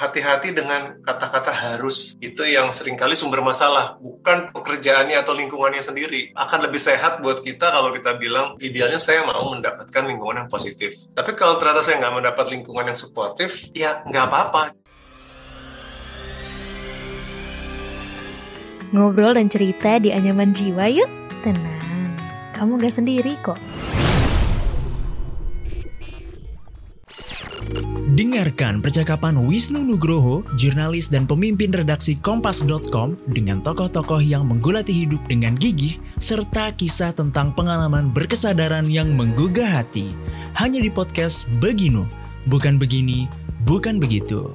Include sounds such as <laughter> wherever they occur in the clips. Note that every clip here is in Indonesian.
hati-hati dengan kata-kata harus. Itu yang sering kali sumber masalah, bukan pekerjaannya atau lingkungannya sendiri. Akan lebih sehat buat kita kalau kita bilang, idealnya saya mau mendapatkan lingkungan yang positif. Tapi kalau ternyata saya nggak mendapat lingkungan yang suportif, ya nggak apa-apa. Ngobrol dan cerita di anyaman jiwa yuk. Tenang, kamu gak sendiri kok. Dengarkan percakapan Wisnu Nugroho, jurnalis dan pemimpin redaksi Kompas.com dengan tokoh-tokoh yang menggulati hidup dengan gigih, serta kisah tentang pengalaman berkesadaran yang menggugah hati. Hanya di podcast Beginu, bukan begini, bukan begitu.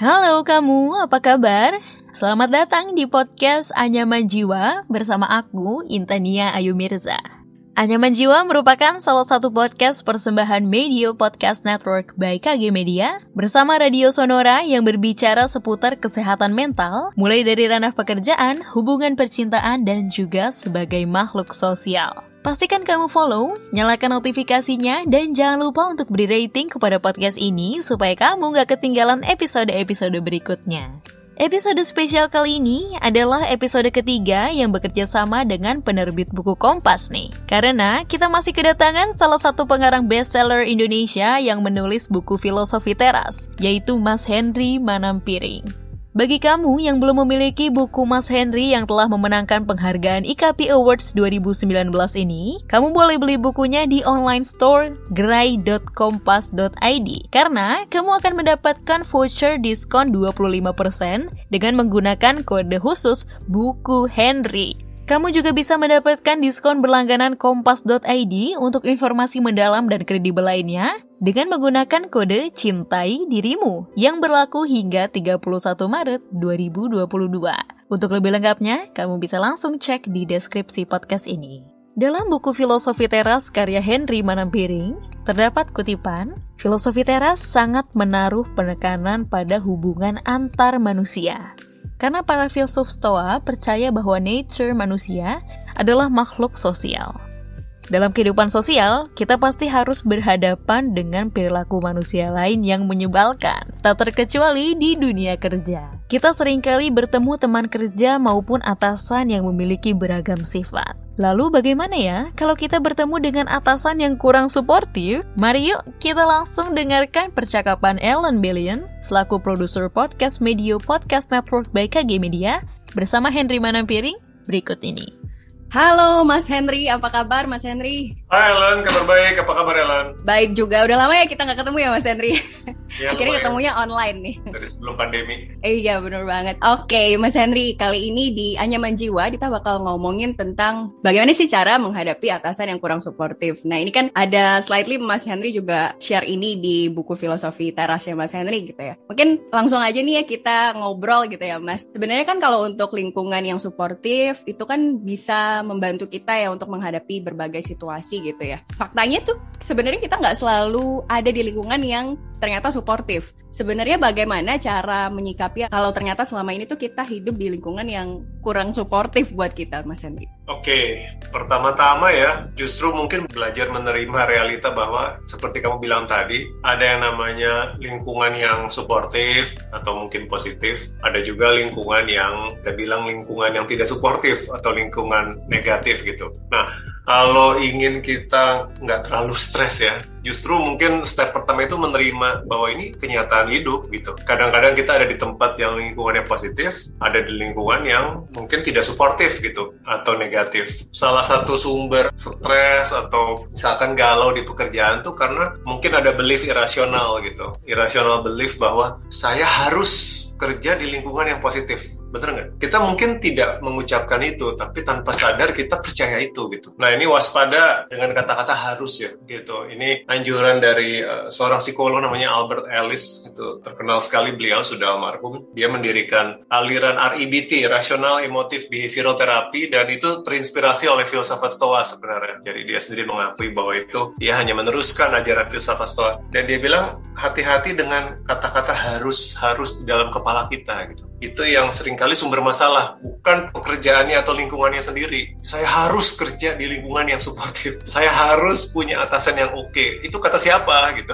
Halo kamu, apa kabar? Selamat datang di podcast Anyaman Jiwa bersama aku, Intania Ayu Mirza. Anyaman Jiwa merupakan salah satu podcast persembahan Media Podcast Network by KG Media bersama Radio Sonora yang berbicara seputar kesehatan mental, mulai dari ranah pekerjaan, hubungan percintaan, dan juga sebagai makhluk sosial. Pastikan kamu follow, nyalakan notifikasinya, dan jangan lupa untuk beri rating kepada podcast ini supaya kamu gak ketinggalan episode-episode berikutnya. Episode spesial kali ini adalah episode ketiga yang bekerja sama dengan penerbit buku Kompas nih. Karena kita masih kedatangan salah satu pengarang bestseller Indonesia yang menulis buku filosofi teras, yaitu Mas Henry Manampiring. Bagi kamu yang belum memiliki buku Mas Henry yang telah memenangkan penghargaan IKP Awards 2019 ini, kamu boleh beli bukunya di online store gerai.kompas.id karena kamu akan mendapatkan voucher diskon 25% dengan menggunakan kode khusus buku Henry. Kamu juga bisa mendapatkan diskon berlangganan kompas.id untuk informasi mendalam dan kredibel lainnya dengan menggunakan kode Cintai Dirimu yang berlaku hingga 31 Maret 2022. Untuk lebih lengkapnya, kamu bisa langsung cek di deskripsi podcast ini. Dalam buku Filosofi Teras karya Henry Manampiring, terdapat kutipan, Filosofi Teras sangat menaruh penekanan pada hubungan antar manusia. Karena para filsuf Stoa percaya bahwa nature manusia adalah makhluk sosial. Dalam kehidupan sosial, kita pasti harus berhadapan dengan perilaku manusia lain yang menyebalkan, tak terkecuali di dunia kerja. Kita sering kali bertemu teman kerja maupun atasan yang memiliki beragam sifat. Lalu bagaimana ya kalau kita bertemu dengan atasan yang kurang suportif? Mari yuk kita langsung dengarkan percakapan Ellen Billion selaku produser podcast Media Podcast Network by KG Media bersama Henry Manampiring berikut ini. Halo Mas Henry, apa kabar Mas Henry? Hai Ellen, kabar baik. Apa kabar Ellen? Baik juga. Udah lama ya kita nggak ketemu ya Mas Henry? Ya, <laughs> Akhirnya lumayan. ketemunya online nih. Dari sebelum pandemi. Eh, iya bener banget. Oke Mas Henry, kali ini di Anyaman Jiwa kita bakal ngomongin tentang bagaimana sih cara menghadapi atasan yang kurang suportif. Nah ini kan ada slightly Mas Henry juga share ini di buku filosofi teras ya Mas Henry gitu ya. Mungkin langsung aja nih ya kita ngobrol gitu ya Mas. Sebenarnya kan kalau untuk lingkungan yang suportif itu kan bisa membantu kita ya untuk menghadapi berbagai situasi gitu ya. Faktanya tuh sebenarnya kita nggak selalu ada di lingkungan yang ternyata suportif. Sebenarnya bagaimana cara menyikapi kalau ternyata selama ini tuh kita hidup di lingkungan yang kurang suportif buat kita, Mas Henry? Oke, pertama-tama ya, justru mungkin belajar menerima realita bahwa seperti kamu bilang tadi, ada yang namanya lingkungan yang suportif atau mungkin positif, ada juga lingkungan yang kita bilang lingkungan yang tidak suportif atau lingkungan negatif gitu. Nah, kalau ingin kita nggak terlalu stres ya, justru mungkin step pertama itu menerima bahwa ini kenyataan hidup gitu. Kadang-kadang kita ada di tempat yang lingkungannya positif, ada di lingkungan yang mungkin tidak suportif gitu atau negatif. Salah satu sumber stres atau misalkan galau di pekerjaan tuh karena mungkin ada belief irasional gitu. Irasional belief bahwa saya harus kerja di lingkungan yang positif. Bener nggak? Kita mungkin tidak mengucapkan itu, tapi tanpa sadar kita percaya itu gitu. Nah ini waspada dengan kata-kata harus ya gitu. Ini anjuran dari uh, seorang psikolog namanya Albert Ellis itu terkenal sekali beliau sudah almarhum. Dia mendirikan aliran REBT, Rational Emotive Behavioral Therapy, dan itu terinspirasi oleh filsafat Stoa sebenarnya. Jadi dia sendiri mengakui bahwa itu dia hanya meneruskan ajaran filsafat Stoa. Dan dia bilang hati-hati dengan kata-kata harus harus di dalam kepala kita gitu. Itu yang sering kali sumber masalah, bukan pekerjaannya atau lingkungannya sendiri. Saya harus kerja di lingkungan yang suportif. Saya harus punya atasan yang oke. Okay. Itu kata siapa gitu.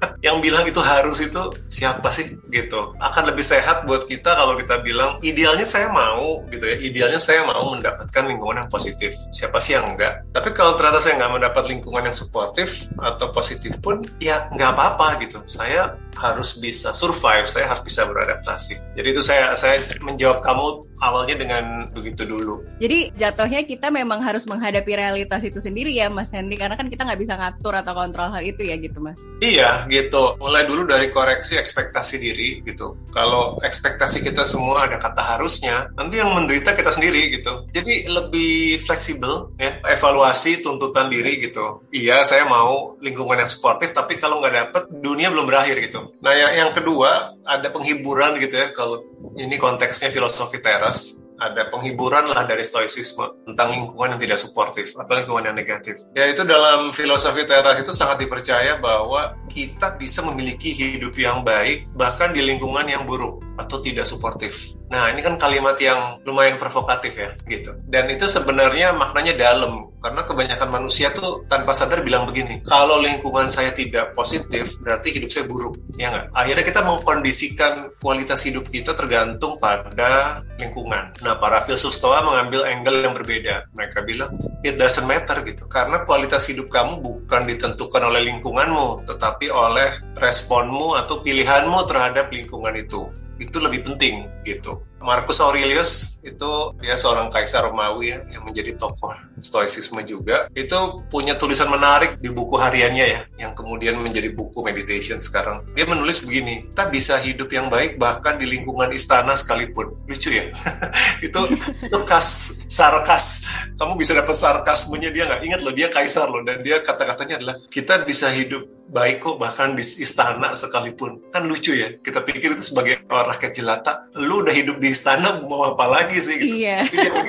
<laughs> yang bilang itu harus itu siapa sih gitu. Akan lebih sehat buat kita kalau kita bilang idealnya saya mau gitu ya. Idealnya saya mau mendapatkan lingkungan yang positif. Siapa sih yang enggak? Tapi kalau ternyata saya nggak mendapat lingkungan yang suportif atau positif pun ya nggak apa-apa gitu. Saya harus bisa survive, saya harus bisa beradaptasi. Jadi itu saya saya menjawab kamu awalnya dengan begitu dulu. Jadi jatuhnya kita memang harus menghadapi realitas itu sendiri ya Mas Henry karena kan kita nggak bisa ngatur atau kontrol hal itu ya gitu Mas. Iya gitu. Mulai dulu dari koreksi ekspektasi diri gitu. Kalau ekspektasi kita semua ada kata harusnya, nanti yang menderita kita sendiri gitu. Jadi lebih fleksibel ya, evaluasi tuntutan diri gitu. Iya saya mau lingkungan yang suportif, tapi kalau nggak dapet dunia belum berakhir gitu. Nah yang, yang kedua ada penghiburan gitu ya kalau ini konteksnya filosofi teras ada penghiburan lah dari stoicisme tentang lingkungan yang tidak suportif atau lingkungan yang negatif. Ya itu dalam filosofi teras itu sangat dipercaya bahwa kita bisa memiliki hidup yang baik bahkan di lingkungan yang buruk atau tidak suportif. Nah ini kan kalimat yang lumayan provokatif ya gitu. Dan itu sebenarnya maknanya dalam karena kebanyakan manusia tuh tanpa sadar bilang begini, kalau lingkungan saya tidak positif berarti hidup saya buruk, ya nggak? Akhirnya kita mengkondisikan kualitas hidup kita tergantung pada lingkungan. Nah para filsuf Stoa mengambil angle yang berbeda. Mereka bilang, it doesn't matter gitu. Karena kualitas hidup kamu bukan ditentukan oleh lingkunganmu, tetapi oleh responmu atau pilihanmu terhadap lingkungan itu. Itu lebih penting gitu. Marcus Aurelius itu dia seorang kaisar Romawi ya, yang menjadi tokoh stoicisme juga. Itu punya tulisan menarik di buku hariannya ya, yang kemudian menjadi buku meditation sekarang. Dia menulis begini, kita bisa hidup yang baik bahkan di lingkungan istana sekalipun. Lucu ya? <laughs> itu itu kas sarkas. Kamu bisa dapat sarkasmenya dia nggak? Ingat loh, dia kaisar loh dan dia kata-katanya adalah kita bisa hidup baik kok bahkan di istana sekalipun. Kan lucu ya kita pikir itu sebagai orang rakyat jelata lu udah hidup di istana mau apa lagi sih gitu. iya.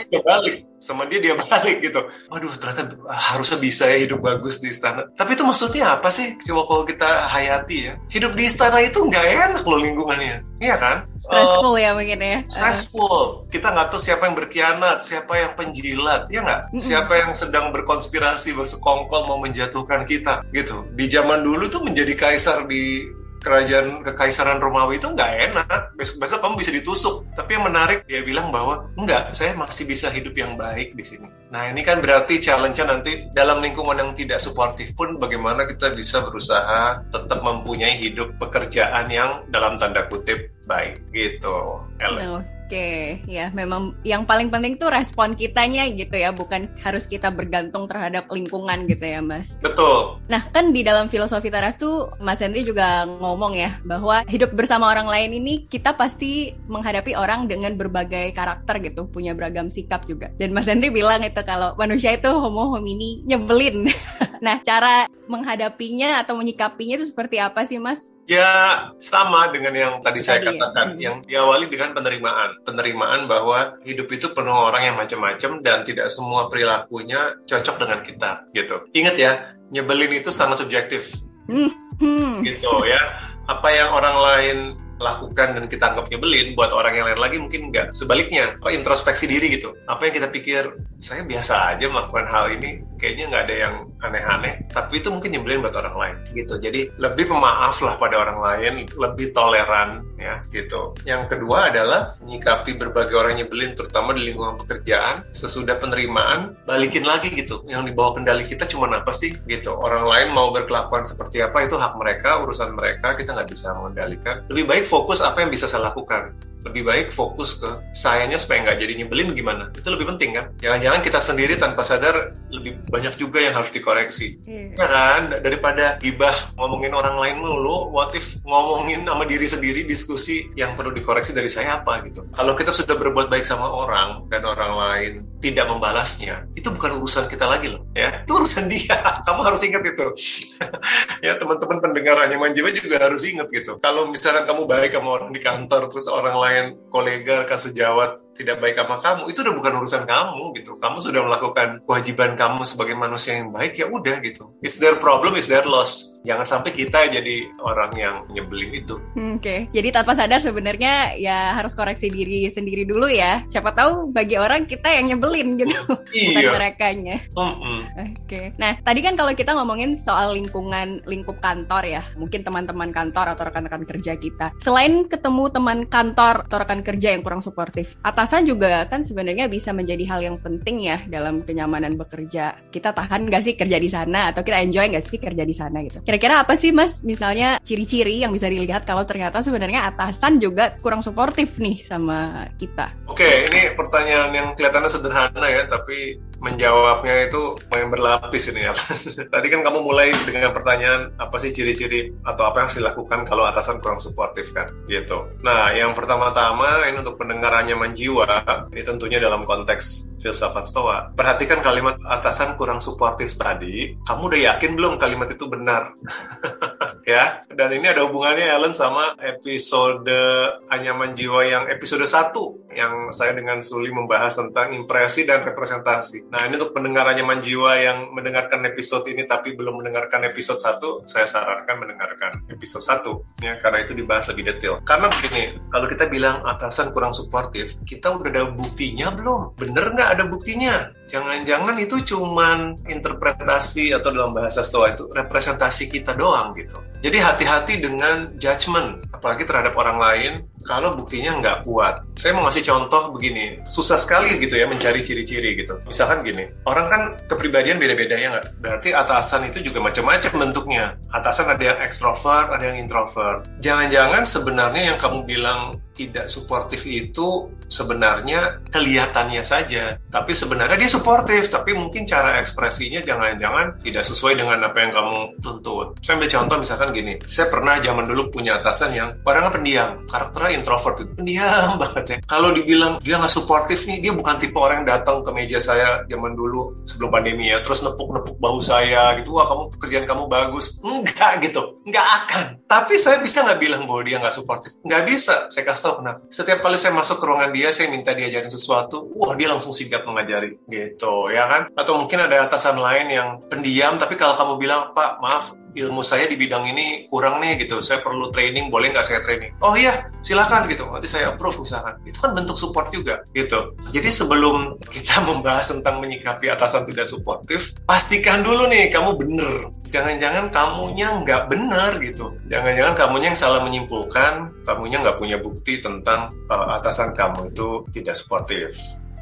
Dia balik sama dia dia <laughs> balik gitu. Waduh ternyata harusnya bisa ya hidup bagus di istana. Tapi itu maksudnya apa sih coba kalau kita hayati ya? Hidup di istana itu nggak enak loh lingkungannya. Iya kan? Stressful uh, ya mungkin ya. Stressful. Kita nggak tahu siapa yang berkhianat siapa yang penjilat ya nggak? Mm -mm. siapa yang sedang berkonspirasi bersekongkol mau menjatuhkan kita gitu. Di zaman dulu dulu tuh menjadi kaisar di kerajaan kekaisaran Romawi itu nggak enak. Besok-besok kamu bisa ditusuk. Tapi yang menarik dia bilang bahwa enggak, saya masih bisa hidup yang baik di sini. Nah ini kan berarti challenge-nya nanti dalam lingkungan yang tidak suportif pun bagaimana kita bisa berusaha tetap mempunyai hidup pekerjaan yang dalam tanda kutip baik gitu. Ellen. Oke, ya memang yang paling penting tuh respon kitanya gitu ya, bukan harus kita bergantung terhadap lingkungan gitu ya, Mas. Betul. Nah, kan di dalam filosofi teras tuh Mas Henry juga ngomong ya bahwa hidup bersama orang lain ini kita pasti menghadapi orang dengan berbagai karakter gitu, punya beragam sikap juga. Dan Mas Henry bilang itu kalau manusia itu homo homini nyebelin. <laughs> nah, cara menghadapinya atau menyikapinya itu seperti apa sih, Mas? Ya, sama dengan yang tadi, tadi saya ya? katakan, ya? yang diawali dengan penerimaan penerimaan bahwa hidup itu penuh orang yang macam-macam dan tidak semua perilakunya cocok dengan kita gitu. Ingat ya, nyebelin itu sangat subjektif. Hmm. Hmm. Gitu ya. Apa yang orang lain lakukan dan kita anggap nyebelin buat orang yang lain lagi mungkin enggak sebaliknya apa introspeksi diri gitu apa yang kita pikir saya biasa aja melakukan hal ini kayaknya nggak ada yang aneh-aneh tapi itu mungkin nyebelin buat orang lain. Gitu. Jadi lebih pemaaf lah pada orang lain lebih toleran ya gitu. Yang kedua adalah menyikapi berbagai orang nyebelin terutama di lingkungan pekerjaan sesudah penerimaan balikin lagi gitu. Yang dibawa kendali kita cuma apa sih? Gitu. Orang lain mau berkelakuan seperti apa itu hak mereka urusan mereka kita nggak bisa mengendalikan. Lebih baik fokus apa yang bisa saya lakukan lebih baik fokus ke sayanya supaya nggak jadi nyebelin gimana? Itu lebih penting kan? Jangan-jangan kita sendiri tanpa sadar lebih banyak juga yang harus dikoreksi. Hmm. ya kan? Daripada gibah ngomongin orang lain mulu what if ngomongin sama diri sendiri diskusi yang perlu dikoreksi dari saya apa gitu? Kalau kita sudah berbuat baik sama orang dan orang lain tidak membalasnya itu bukan urusan kita lagi loh ya? Itu urusan dia. <laughs> Kamu harus ingat itu. <laughs> Ya teman-teman pendengar hanya manjiwa juga harus ingat gitu. Kalau misalnya kamu baik sama orang di kantor terus orang lain kolega rekan sejawat tidak baik sama kamu, itu udah bukan urusan kamu gitu. Kamu sudah melakukan kewajiban kamu sebagai manusia yang baik ya udah gitu. It's their problem, it's their loss. Jangan sampai kita jadi orang yang nyebelin itu. Oke, okay. jadi tanpa sadar sebenarnya ya harus koreksi diri sendiri dulu ya. Siapa tahu bagi orang kita yang nyebelin gitu, <laughs> iya. bukan merekanya. Mm -mm. Oke. Okay. Nah, tadi kan kalau kita ngomongin soal lingkungan lingkup kantor ya, mungkin teman-teman kantor atau rekan-rekan kerja kita. Selain ketemu teman kantor atau rekan kerja yang kurang suportif, atasan juga kan sebenarnya bisa menjadi hal yang penting ya dalam kenyamanan bekerja. Kita tahan gak sih kerja di sana atau kita enjoy gak sih kerja di sana gitu. Kira-kira apa sih Mas misalnya ciri-ciri yang bisa dilihat kalau ternyata sebenarnya atasan juga kurang suportif nih sama kita? Oke, ini pertanyaan yang kelihatannya sederhana ya, tapi menjawabnya itu main berlapis ini ya. <laughs> Tadi kan kamu mulai dengan pertanyaan apa sih ciri-ciri atau apa yang harus dilakukan kalau atasan kurang suportif kan, gitu. Nah, yang pertama-tama ini untuk pendengarannya menjiwa, ini tentunya dalam konteks filsafat stoa. Perhatikan kalimat atasan kurang suportif tadi, kamu udah yakin belum kalimat itu benar? <laughs> ya, dan ini ada hubungannya Ellen sama episode anyaman jiwa yang episode 1 yang saya dengan Suli membahas tentang impresi dan representasi. Nah, ini untuk pendengarannya Manjiwa yang mendengarkan episode ini tapi belum mendengarkan episode 1, saya sarankan mendengarkan episode 1 ya karena itu dibahas lebih detail. Karena begini, kalau kita bilang atasan kurang suportif, kita udah ada buktinya belum? Bener nggak ada buktinya? Jangan-jangan itu cuman interpretasi atau dalam bahasa Stoa itu representasi kita doang gitu. Jadi hati-hati dengan judgment, apalagi terhadap orang lain kalau buktinya nggak kuat. Saya mau ngasih contoh begini, susah sekali gitu ya mencari ciri-ciri gitu. Misalkan gini, orang kan kepribadian beda-beda ya nggak? Berarti atasan itu juga macam-macam bentuknya. Atasan ada yang ekstrovert, ada yang introvert. Jangan-jangan sebenarnya yang kamu bilang tidak suportif itu sebenarnya kelihatannya saja. Tapi sebenarnya dia suportif, tapi mungkin cara ekspresinya jangan-jangan tidak sesuai dengan apa yang kamu tuntut. Saya ambil contoh misalkan gini, saya pernah zaman dulu punya atasan yang orangnya pendiam, karakternya introvert itu pendiam <laughs> banget ya. Kalau dibilang dia nggak suportif nih, dia bukan tipe orang yang datang ke meja saya zaman dulu sebelum pandemi ya, terus nepuk-nepuk bahu saya gitu, wah kamu pekerjaan kamu bagus. Enggak gitu, enggak akan. Tapi saya bisa nggak bilang bahwa dia nggak suportif? Nggak bisa, saya kasih tahu kenapa. Setiap kali saya masuk ke ruangan dia, saya minta diajarin sesuatu, wah dia langsung sigap mengajari, gitu ya kan? Atau mungkin ada atasan lain yang pendiam, tapi kalau kamu bilang, Pak, maaf, ilmu saya di bidang ini kurang nih gitu. Saya perlu training boleh nggak saya training? Oh iya silahkan gitu. Nanti saya approve misalkan. Itu kan bentuk support juga gitu. Jadi sebelum kita <laughs> membahas tentang menyikapi atasan tidak suportif pastikan dulu nih kamu bener. Jangan-jangan kamunya nggak bener gitu. Jangan-jangan kamunya yang salah menyimpulkan kamunya nggak punya bukti tentang uh, atasan kamu itu tidak suportif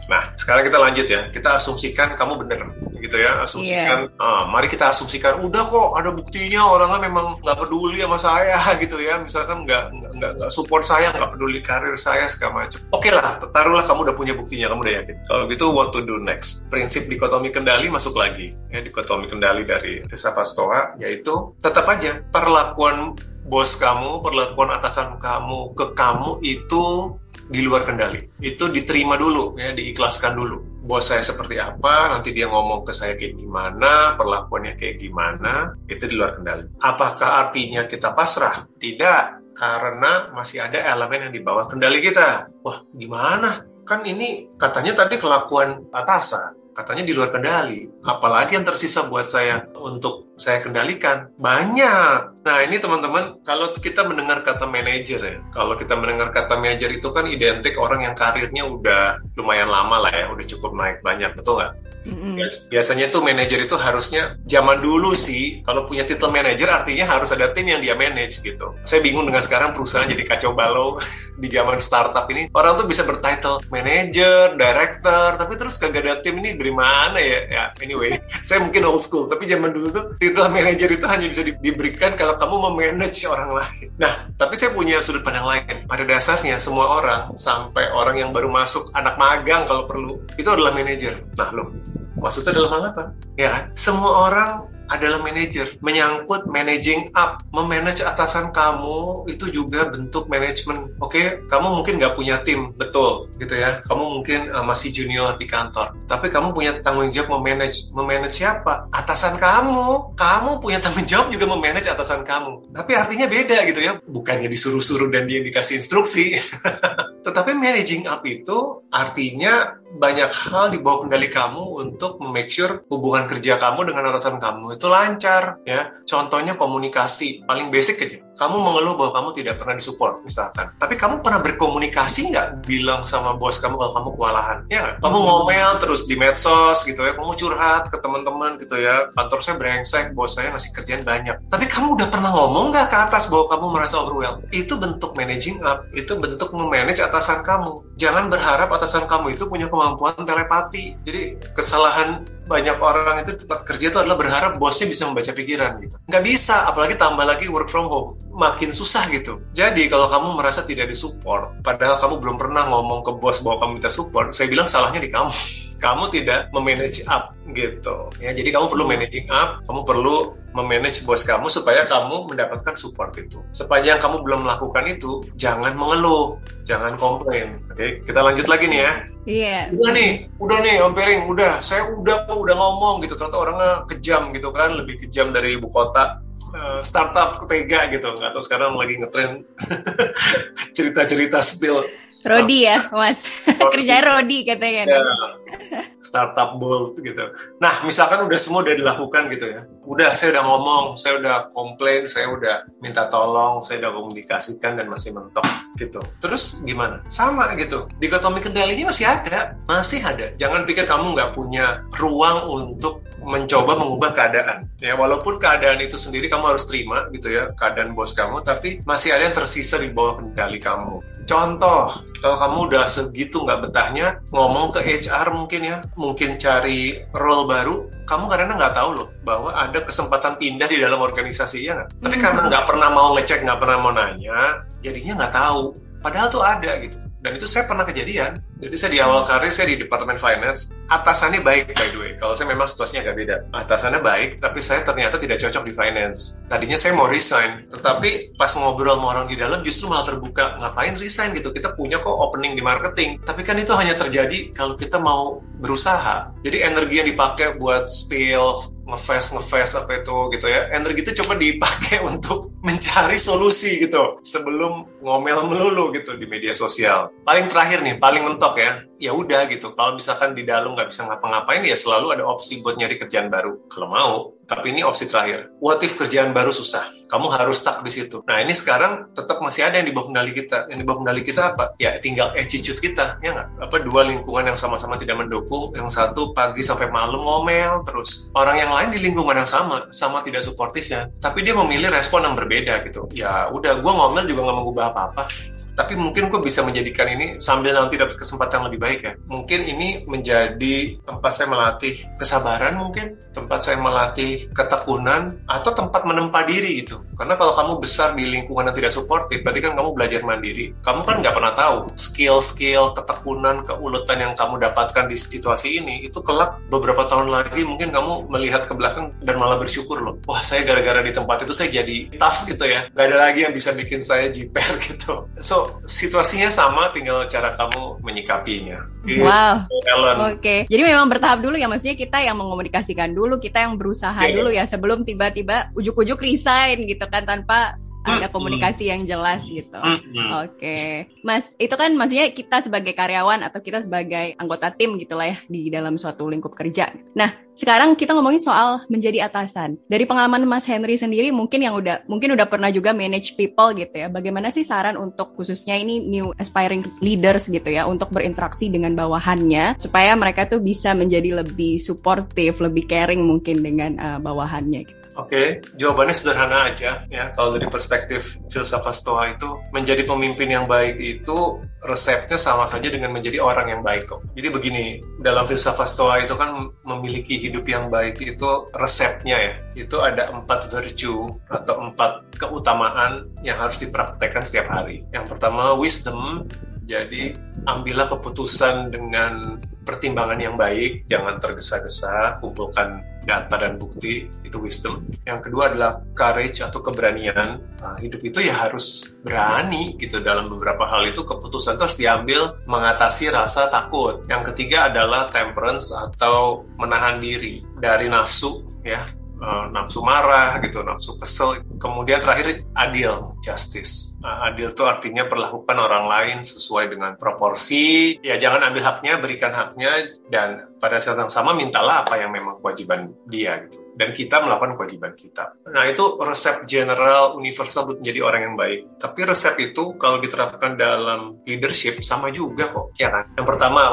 Nah, sekarang kita lanjut ya. Kita asumsikan kamu bener, gitu ya. Asumsikan, yeah. uh, mari kita asumsikan, udah kok ada buktinya orangnya memang nggak peduli sama saya, <laughs> gitu ya. Misalkan nggak nggak nggak support saya, nggak peduli karir saya segala macam. Oke okay lah, taruhlah kamu udah punya buktinya, kamu udah yakin. Kalau gitu, what to do next? Prinsip dikotomi kendali masuk lagi. Ya, dikotomi kendali dari filsafat Stoa, yaitu tetap aja perlakuan bos kamu, perlakuan atasan kamu ke kamu itu di luar kendali. Itu diterima dulu, ya, diikhlaskan dulu. Bos saya seperti apa, nanti dia ngomong ke saya kayak gimana, perlakuannya kayak gimana, itu di luar kendali. Apakah artinya kita pasrah? Tidak, karena masih ada elemen yang di bawah kendali kita. Wah, gimana? Kan ini katanya tadi kelakuan atasan katanya di luar kendali. Apalagi yang tersisa buat saya untuk saya kendalikan? Banyak. Nah ini teman-teman, kalau kita mendengar kata manajer ya, kalau kita mendengar kata manajer itu kan identik orang yang karirnya udah lumayan lama lah ya, udah cukup naik banyak, betul nggak? Mm-hmm. Biasanya tuh manajer itu harusnya zaman dulu sih kalau punya titel manajer artinya harus ada tim yang dia manage gitu. Saya bingung dengan sekarang perusahaan jadi kacau balau <laughs> di zaman startup ini. Orang tuh bisa bertitle manager, director, tapi terus kagak ada tim ini dari mana ya? Ya anyway, <laughs> saya mungkin old school, tapi zaman dulu tuh titel manajer itu hanya bisa di- diberikan kalau kamu memanage orang lain. Nah, tapi saya punya sudut pandang lain. Pada dasarnya semua orang sampai orang yang baru masuk anak magang kalau perlu itu adalah manajer. Nah, loh, maksudnya dalam hal apa? Ya, semua orang adalah manajer. Menyangkut managing up, memanage atasan kamu itu juga bentuk manajemen. Oke, kamu mungkin nggak punya tim, betul gitu ya. Kamu mungkin uh, masih junior di kantor, tapi kamu punya tanggung jawab memanage. Memanage siapa? Atasan kamu. Kamu punya tanggung jawab juga memanage atasan kamu. Tapi artinya beda gitu ya. Bukannya disuruh-suruh dan dia dikasih instruksi. <laughs> Tetapi managing up itu artinya banyak hal di bawah kendali kamu untuk make sure hubungan kerja kamu dengan atasan kamu itu lancar ya. Contohnya komunikasi, paling basic aja. Kamu mengeluh bahwa kamu tidak pernah disupport misalkan. Tapi kamu pernah berkomunikasi nggak bilang sama bos kamu kalau kamu kewalahan? Ya? Kamu ngomel terus di medsos gitu ya, kamu curhat ke teman-teman gitu ya. Kantor saya brengsek, bos saya ngasih kerjaan banyak. Tapi kamu udah pernah ngomong nggak ke atas bahwa kamu merasa overwhelmed? Itu bentuk managing up, itu bentuk memanage atasan kamu. Jangan berharap atasan kamu itu punya kemampuan telepati. Jadi kesalahan banyak orang itu tempat kerja itu adalah berharap bosnya bisa membaca pikiran gitu. Nggak bisa, apalagi tambah lagi work from home. Makin susah gitu. Jadi kalau kamu merasa tidak disupport, padahal kamu belum pernah ngomong ke bos bahwa kamu minta support, saya bilang salahnya di kamu. Kamu tidak memanage up gitu. Ya, jadi kamu perlu managing up, kamu perlu memanage bos kamu supaya kamu mendapatkan support itu. Sepanjang kamu belum melakukan itu, jangan mengeluh, jangan komplain. Oke, kita lanjut lagi nih ya. Iya. Yeah. Udah nih, udah nih, Ampering, udah. Saya udah udah ngomong gitu. Ternyata orangnya kejam gitu kan, lebih kejam dari ibu kota. Uh, startup tega gitu. Nggak tahu sekarang lagi ngetren <laughs> cerita-cerita spill. Rodi ya mas. Kerja Rodi katanya ya, startup bold gitu. Nah misalkan udah semua udah dilakukan gitu ya. Udah saya udah ngomong saya udah komplain saya udah minta tolong saya udah komunikasikan dan masih mentok gitu. Terus gimana? Sama gitu. Dikotomi kendalinya masih ada. Masih ada. Jangan pikir kamu nggak punya ruang untuk mencoba mengubah keadaan. Ya walaupun keadaan itu sendiri kamu harus terima gitu ya keadaan bos kamu tapi masih ada yang tersisa di bawah kendali kamu. Contoh kalau kamu udah segitu nggak betahnya ngomong ke HR mungkin ya mungkin cari role baru kamu karena nggak tahu loh bahwa ada kesempatan pindah di dalam organisasi ya nggak? Tapi karena nggak pernah mau ngecek nggak pernah mau nanya jadinya nggak tahu. Padahal tuh ada gitu. Dan itu saya pernah kejadian jadi saya di awal karir saya di departemen finance. Atasannya baik by the way. Kalau saya memang situasinya agak beda. Atasannya baik tapi saya ternyata tidak cocok di finance. Tadinya saya mau resign tetapi pas ngobrol sama orang di dalam justru malah terbuka. Ngapain resign gitu? Kita punya kok opening di marketing. Tapi kan itu hanya terjadi kalau kita mau berusaha. Jadi energi yang dipakai buat spill ngefest ngefest apa itu gitu ya. Energi itu coba dipakai <laughs> untuk mencari solusi gitu. Sebelum ngomel melulu gitu di media sosial. Paling terakhir nih paling mentok ya ya udah gitu. Kalau misalkan di dalam nggak bisa ngapa-ngapain ya selalu ada opsi buat nyari kerjaan baru. Kalau mau tapi ini opsi terakhir. What if kerjaan baru susah? Kamu harus stuck di situ. Nah ini sekarang tetap masih ada yang di bawah kendali kita. Yang di bawah kendali kita apa? Ya tinggal attitude kita ya nggak? Apa dua lingkungan yang sama-sama tidak mendukung. Yang satu pagi sampai malam ngomel terus. Orang yang lain di lingkungan yang sama sama tidak suportifnya. Tapi dia memilih respon yang berbeda gitu. Ya udah gue ngomel juga nggak mengubah apa-apa tapi mungkin gue bisa menjadikan ini sambil nanti dapat kesempatan lebih baik ya. Mungkin ini menjadi tempat saya melatih kesabaran mungkin, tempat saya melatih ketekunan, atau tempat menempa diri gitu. Karena kalau kamu besar di lingkungan yang tidak suportif, berarti kan kamu belajar mandiri. Kamu kan nggak pernah tahu skill-skill, ketekunan, keuletan yang kamu dapatkan di situasi ini, itu kelak beberapa tahun lagi mungkin kamu melihat ke belakang dan malah bersyukur loh. Wah, saya gara-gara di tempat itu saya jadi tough gitu ya. Gak ada lagi yang bisa bikin saya jiper <laughs> gitu. So, situasinya sama, tinggal cara kamu menyikapinya. Gitu, wow. Oke. Okay. Jadi memang bertahap dulu ya, maksudnya kita yang mengomunikasikan dulu, kita yang berusaha yeah. dulu ya sebelum tiba-tiba ujuk-ujuk resign gitu kan tanpa ada komunikasi yang jelas gitu. Oke, okay. Mas, itu kan maksudnya kita sebagai karyawan atau kita sebagai anggota tim gitulah ya di dalam suatu lingkup kerja. Nah, sekarang kita ngomongin soal menjadi atasan. Dari pengalaman Mas Henry sendiri mungkin yang udah mungkin udah pernah juga manage people gitu ya. Bagaimana sih saran untuk khususnya ini new aspiring leaders gitu ya untuk berinteraksi dengan bawahannya supaya mereka tuh bisa menjadi lebih supportive, lebih caring mungkin dengan uh, bawahannya gitu. Oke, okay. jawabannya sederhana aja ya. Kalau dari perspektif filsafat Stoa itu menjadi pemimpin yang baik itu resepnya sama saja dengan menjadi orang yang baik kok. Jadi begini, dalam filsafat Stoa itu kan memiliki hidup yang baik itu resepnya ya. Itu ada empat virtue atau empat keutamaan yang harus dipraktekkan setiap hari. Yang pertama wisdom, jadi ambillah keputusan dengan pertimbangan yang baik, jangan tergesa-gesa, kumpulkan data dan bukti, itu wisdom. Yang kedua adalah courage atau keberanian. Nah, hidup itu ya harus berani gitu dalam beberapa hal itu keputusan itu harus diambil mengatasi rasa takut. Yang ketiga adalah temperance atau menahan diri dari nafsu ya uh, nafsu marah gitu, nafsu kesel. Kemudian terakhir adil, justice. Nah, adil itu artinya perlakukan orang lain sesuai dengan proporsi. Ya jangan ambil haknya, berikan haknya, dan pada saat yang sama mintalah apa yang memang kewajiban dia gitu dan kita melakukan kewajiban kita. Nah, itu resep general universal untuk menjadi orang yang baik. Tapi resep itu kalau diterapkan dalam leadership sama juga kok, ya kan? Yang pertama,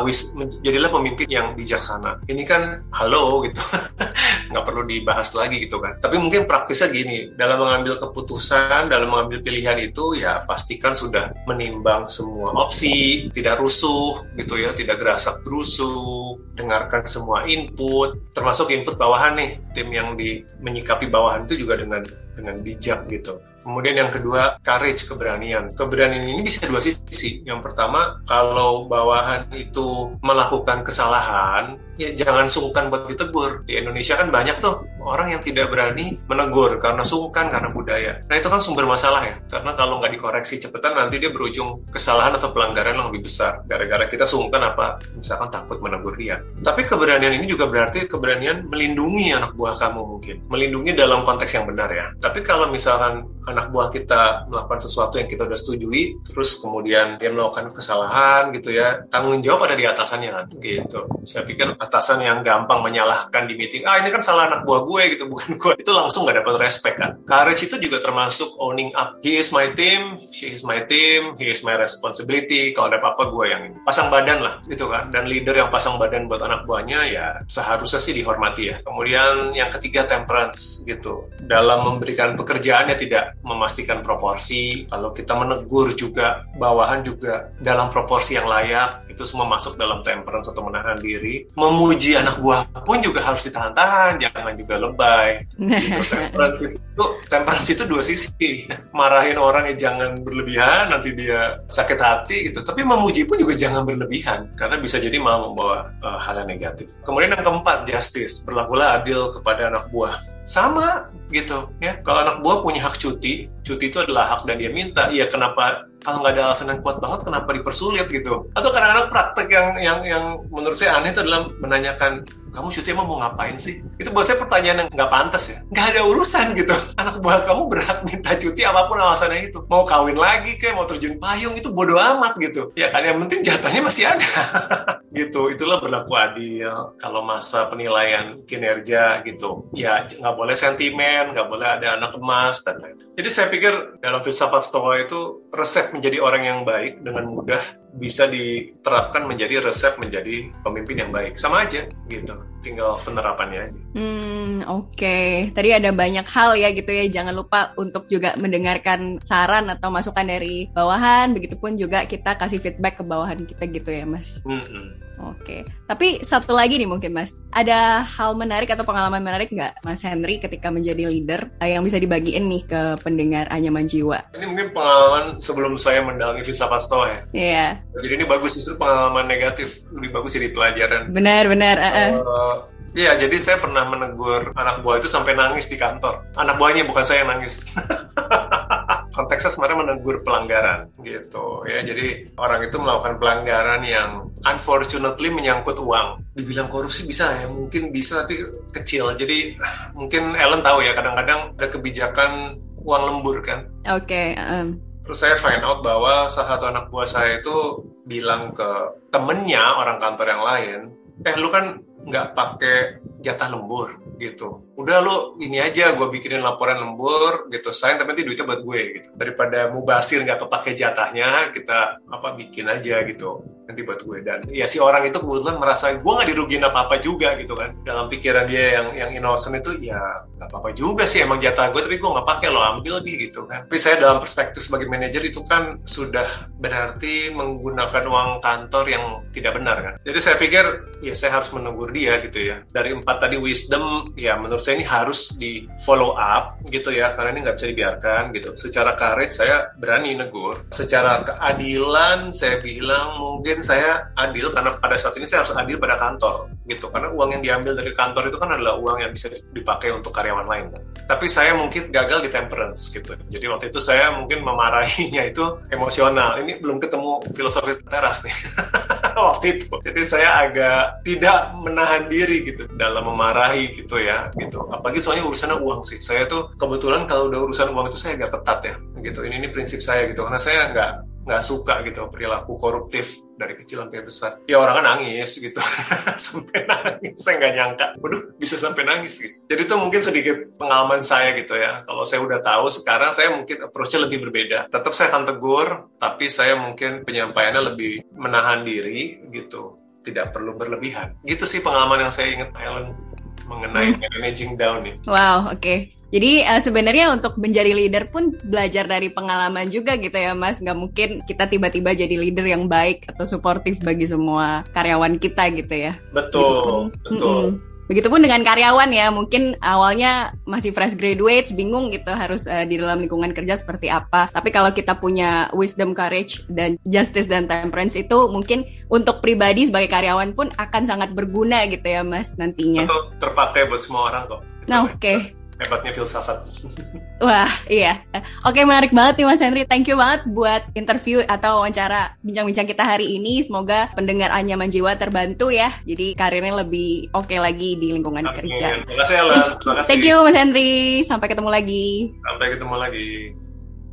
jadilah pemimpin yang bijaksana. Ini kan halo gitu, <laughs> nggak perlu dibahas lagi gitu kan. Tapi mungkin praktisnya gini, dalam mengambil keputusan, dalam mengambil pilihan itu ya pastikan sudah menimbang semua opsi, tidak rusuh gitu ya, tidak gerasak gerusu, dengarkan semua input, termasuk input bawahan nih, tim yang di menyikapi bawahan itu juga dengan dengan bijak gitu. Kemudian yang kedua, courage, keberanian. Keberanian ini bisa dua sisi. Yang pertama, kalau bawahan itu melakukan kesalahan, ya jangan sungkan buat ditegur. Di Indonesia kan banyak tuh orang yang tidak berani menegur karena sungkan, karena budaya. Nah itu kan sumber masalah ya. Karena kalau nggak dikoreksi cepetan, nanti dia berujung kesalahan atau pelanggaran yang lebih besar. Gara-gara kita sungkan apa, misalkan takut menegur dia. Tapi keberanian ini juga berarti keberanian melindungi anak buah kamu mungkin. Melindungi dalam konteks yang benar ya. Tapi kalau misalkan anak buah kita melakukan sesuatu yang kita udah setujui, terus kemudian dia melakukan kesalahan gitu ya, tanggung jawab ada di atasannya kan, gitu. Saya pikir atasan yang gampang menyalahkan di meeting, ah ini kan salah anak buah gue gitu, bukan gue. Itu langsung nggak dapat respect kan. Courage itu juga termasuk owning up. He is my team, she is my team, he is my responsibility. Kalau ada apa-apa gue yang ini. Pasang badan lah gitu kan. Dan leader yang pasang badan buat anak buahnya ya seharusnya sih dihormati ya. Kemudian yang ketiga temperance gitu. Dalam memberikan pekerjaannya tidak memastikan proporsi. Kalau kita menegur juga bawahan juga dalam proporsi yang layak, itu semua masuk dalam temperance atau menahan diri. Memuji anak buah pun juga harus ditahan-tahan, jangan juga lebay. Gitu. <laughs> temperance itu temperance itu dua sisi. Marahin orang ya jangan berlebihan, nanti dia sakit hati gitu. Tapi memuji pun juga jangan berlebihan, karena bisa jadi malah membawa uh, hal yang negatif. Kemudian yang keempat, justice. Berlakulah adil kepada anak buah. Sama gitu ya. Kalau anak buah punya hak cuti, cuti itu adalah hak dan dia minta iya kenapa kalau nggak ada alasan yang kuat banget kenapa dipersulit gitu atau kadang-kadang praktek yang yang yang menurut saya aneh itu adalah menanyakan kamu cuti emang mau ngapain sih? Itu buat saya pertanyaan yang nggak pantas ya. Nggak ada urusan gitu. Anak buah kamu berhak minta cuti apa pun alasannya itu. Mau kawin lagi kayak mau terjun payung itu bodoh amat gitu. Ya kan yang penting jatahnya masih ada. <laughs> gitu. Itulah berlaku adil. Kalau masa penilaian kinerja gitu. Ya nggak boleh sentimen, nggak boleh ada anak emas dan lain. Jadi saya pikir dalam filsafat Stoa itu resep menjadi orang yang baik dengan mudah bisa diterapkan menjadi resep menjadi pemimpin yang baik. Sama aja gitu. Tinggal penerapannya aja. Hmm, oke. Okay. Tadi ada banyak hal ya gitu ya. Jangan lupa untuk juga mendengarkan saran atau masukan dari bawahan. Begitupun juga kita kasih feedback ke bawahan kita gitu ya, Mas. Mm -hmm. Oke, tapi satu lagi nih mungkin Mas, ada hal menarik atau pengalaman menarik nggak Mas Henry ketika menjadi leader eh, yang bisa dibagiin nih ke pendengar Anyaman Jiwa? Ini mungkin pengalaman sebelum saya mendalami filsafat stoa ya. Iya. Yeah. Jadi ini bagus justru pengalaman negatif, lebih bagus jadi pelajaran. Benar, benar. Uh -uh. Uh, Iya, jadi saya pernah menegur anak buah itu sampai nangis di kantor. Anak buahnya bukan saya yang nangis. <laughs> konteksnya sebenarnya menegur pelanggaran gitu ya jadi orang itu melakukan pelanggaran yang unfortunately menyangkut uang dibilang korupsi bisa ya mungkin bisa tapi kecil jadi mungkin Ellen tahu ya kadang-kadang ada kebijakan uang lembur kan oke okay, um. terus saya find out bahwa salah satu anak buah saya itu bilang ke temennya orang kantor yang lain eh lu kan nggak pakai jatah lembur gitu udah lu ini aja gue bikinin laporan lembur gitu. Sayang tapi nanti duitnya buat gue gitu. Daripada mubasir nggak kepake jatahnya kita apa bikin aja gitu. Nanti buat gue. Dan ya si orang itu kebetulan merasa gue nggak dirugiin apa apa juga gitu kan. Dalam pikiran dia yang yang innocent itu ya nggak apa apa juga sih emang jatah gue tapi gue nggak pakai lo ambil di gitu. Kan tapi saya dalam perspektif sebagai manajer itu kan sudah berarti menggunakan uang kantor yang tidak benar kan. Jadi saya pikir ya saya harus menegur dia gitu ya. Dari empat tadi wisdom ya menurut saya ini harus di follow up gitu ya karena ini nggak bisa dibiarkan gitu. Secara karet saya berani negur. Secara keadilan saya bilang mungkin saya adil karena pada saat ini saya harus adil pada kantor gitu. Karena uang yang diambil dari kantor itu kan adalah uang yang bisa dipakai untuk karyawan lain kan. Tapi saya mungkin gagal di temperance gitu. Jadi waktu itu saya mungkin memarahinya itu emosional. Ini belum ketemu filosofi teras nih <laughs> waktu itu. Jadi saya agak tidak menahan diri gitu dalam memarahi gitu ya gitu. Apalagi soalnya urusannya uang sih. Saya tuh kebetulan kalau udah urusan uang itu saya agak ketat ya gitu. Ini ini prinsip saya gitu. Karena saya nggak nggak suka gitu perilaku koruptif dari kecil sampai besar. Ya orang kan nangis gitu. <laughs> Sampai nangis saya nggak nyangka. Waduh bisa sampai nangis gitu. Jadi itu mungkin sedikit pengalaman saya gitu ya. Kalau saya udah tahu sekarang saya mungkin approach-nya lebih berbeda. Tetap saya akan tegur tapi saya mungkin penyampaiannya lebih menahan diri gitu. Tidak perlu berlebihan. Gitu sih pengalaman yang saya ingat Ellen mengenai hmm. managing down nih. Wow, oke. Okay. Jadi uh, sebenarnya untuk menjadi leader pun belajar dari pengalaman juga gitu ya, Mas. Gak mungkin kita tiba-tiba jadi leader yang baik atau suportif bagi semua karyawan kita gitu ya. Betul, gitu betul. Mm -mm. Begitupun dengan karyawan ya, mungkin awalnya masih fresh graduate, bingung gitu harus uh, di dalam lingkungan kerja seperti apa. Tapi kalau kita punya wisdom, courage, dan justice dan temperance itu mungkin untuk pribadi sebagai karyawan pun akan sangat berguna gitu ya Mas nantinya. Betul, terpakai buat semua orang kok. Nah oke. Okay hebatnya filsafat. <laughs> Wah, iya. Oke, menarik banget nih Mas Henry. Thank you banget buat interview atau wawancara bincang-bincang kita hari ini. Semoga pendengar Anyaman Jiwa terbantu ya. Jadi karirnya lebih oke okay lagi di lingkungan Amin. kerja. Terima kasih. Terima kasih. Thank you Mas Henry. Sampai ketemu lagi. Sampai ketemu lagi.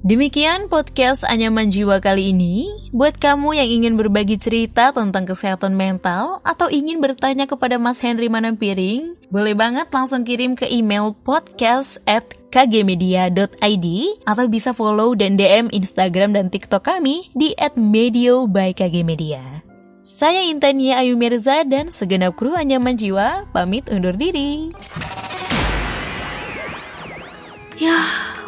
Demikian podcast Anyaman Jiwa kali ini. Buat kamu yang ingin berbagi cerita tentang kesehatan mental atau ingin bertanya kepada Mas Henry Manampiring, boleh banget langsung kirim ke email podcast at kgmedia.id atau bisa follow dan DM Instagram dan TikTok kami di at medio by kgmedia. Saya Intania Ayu Mirza dan segenap kru Anyaman Jiwa pamit undur diri. Ya,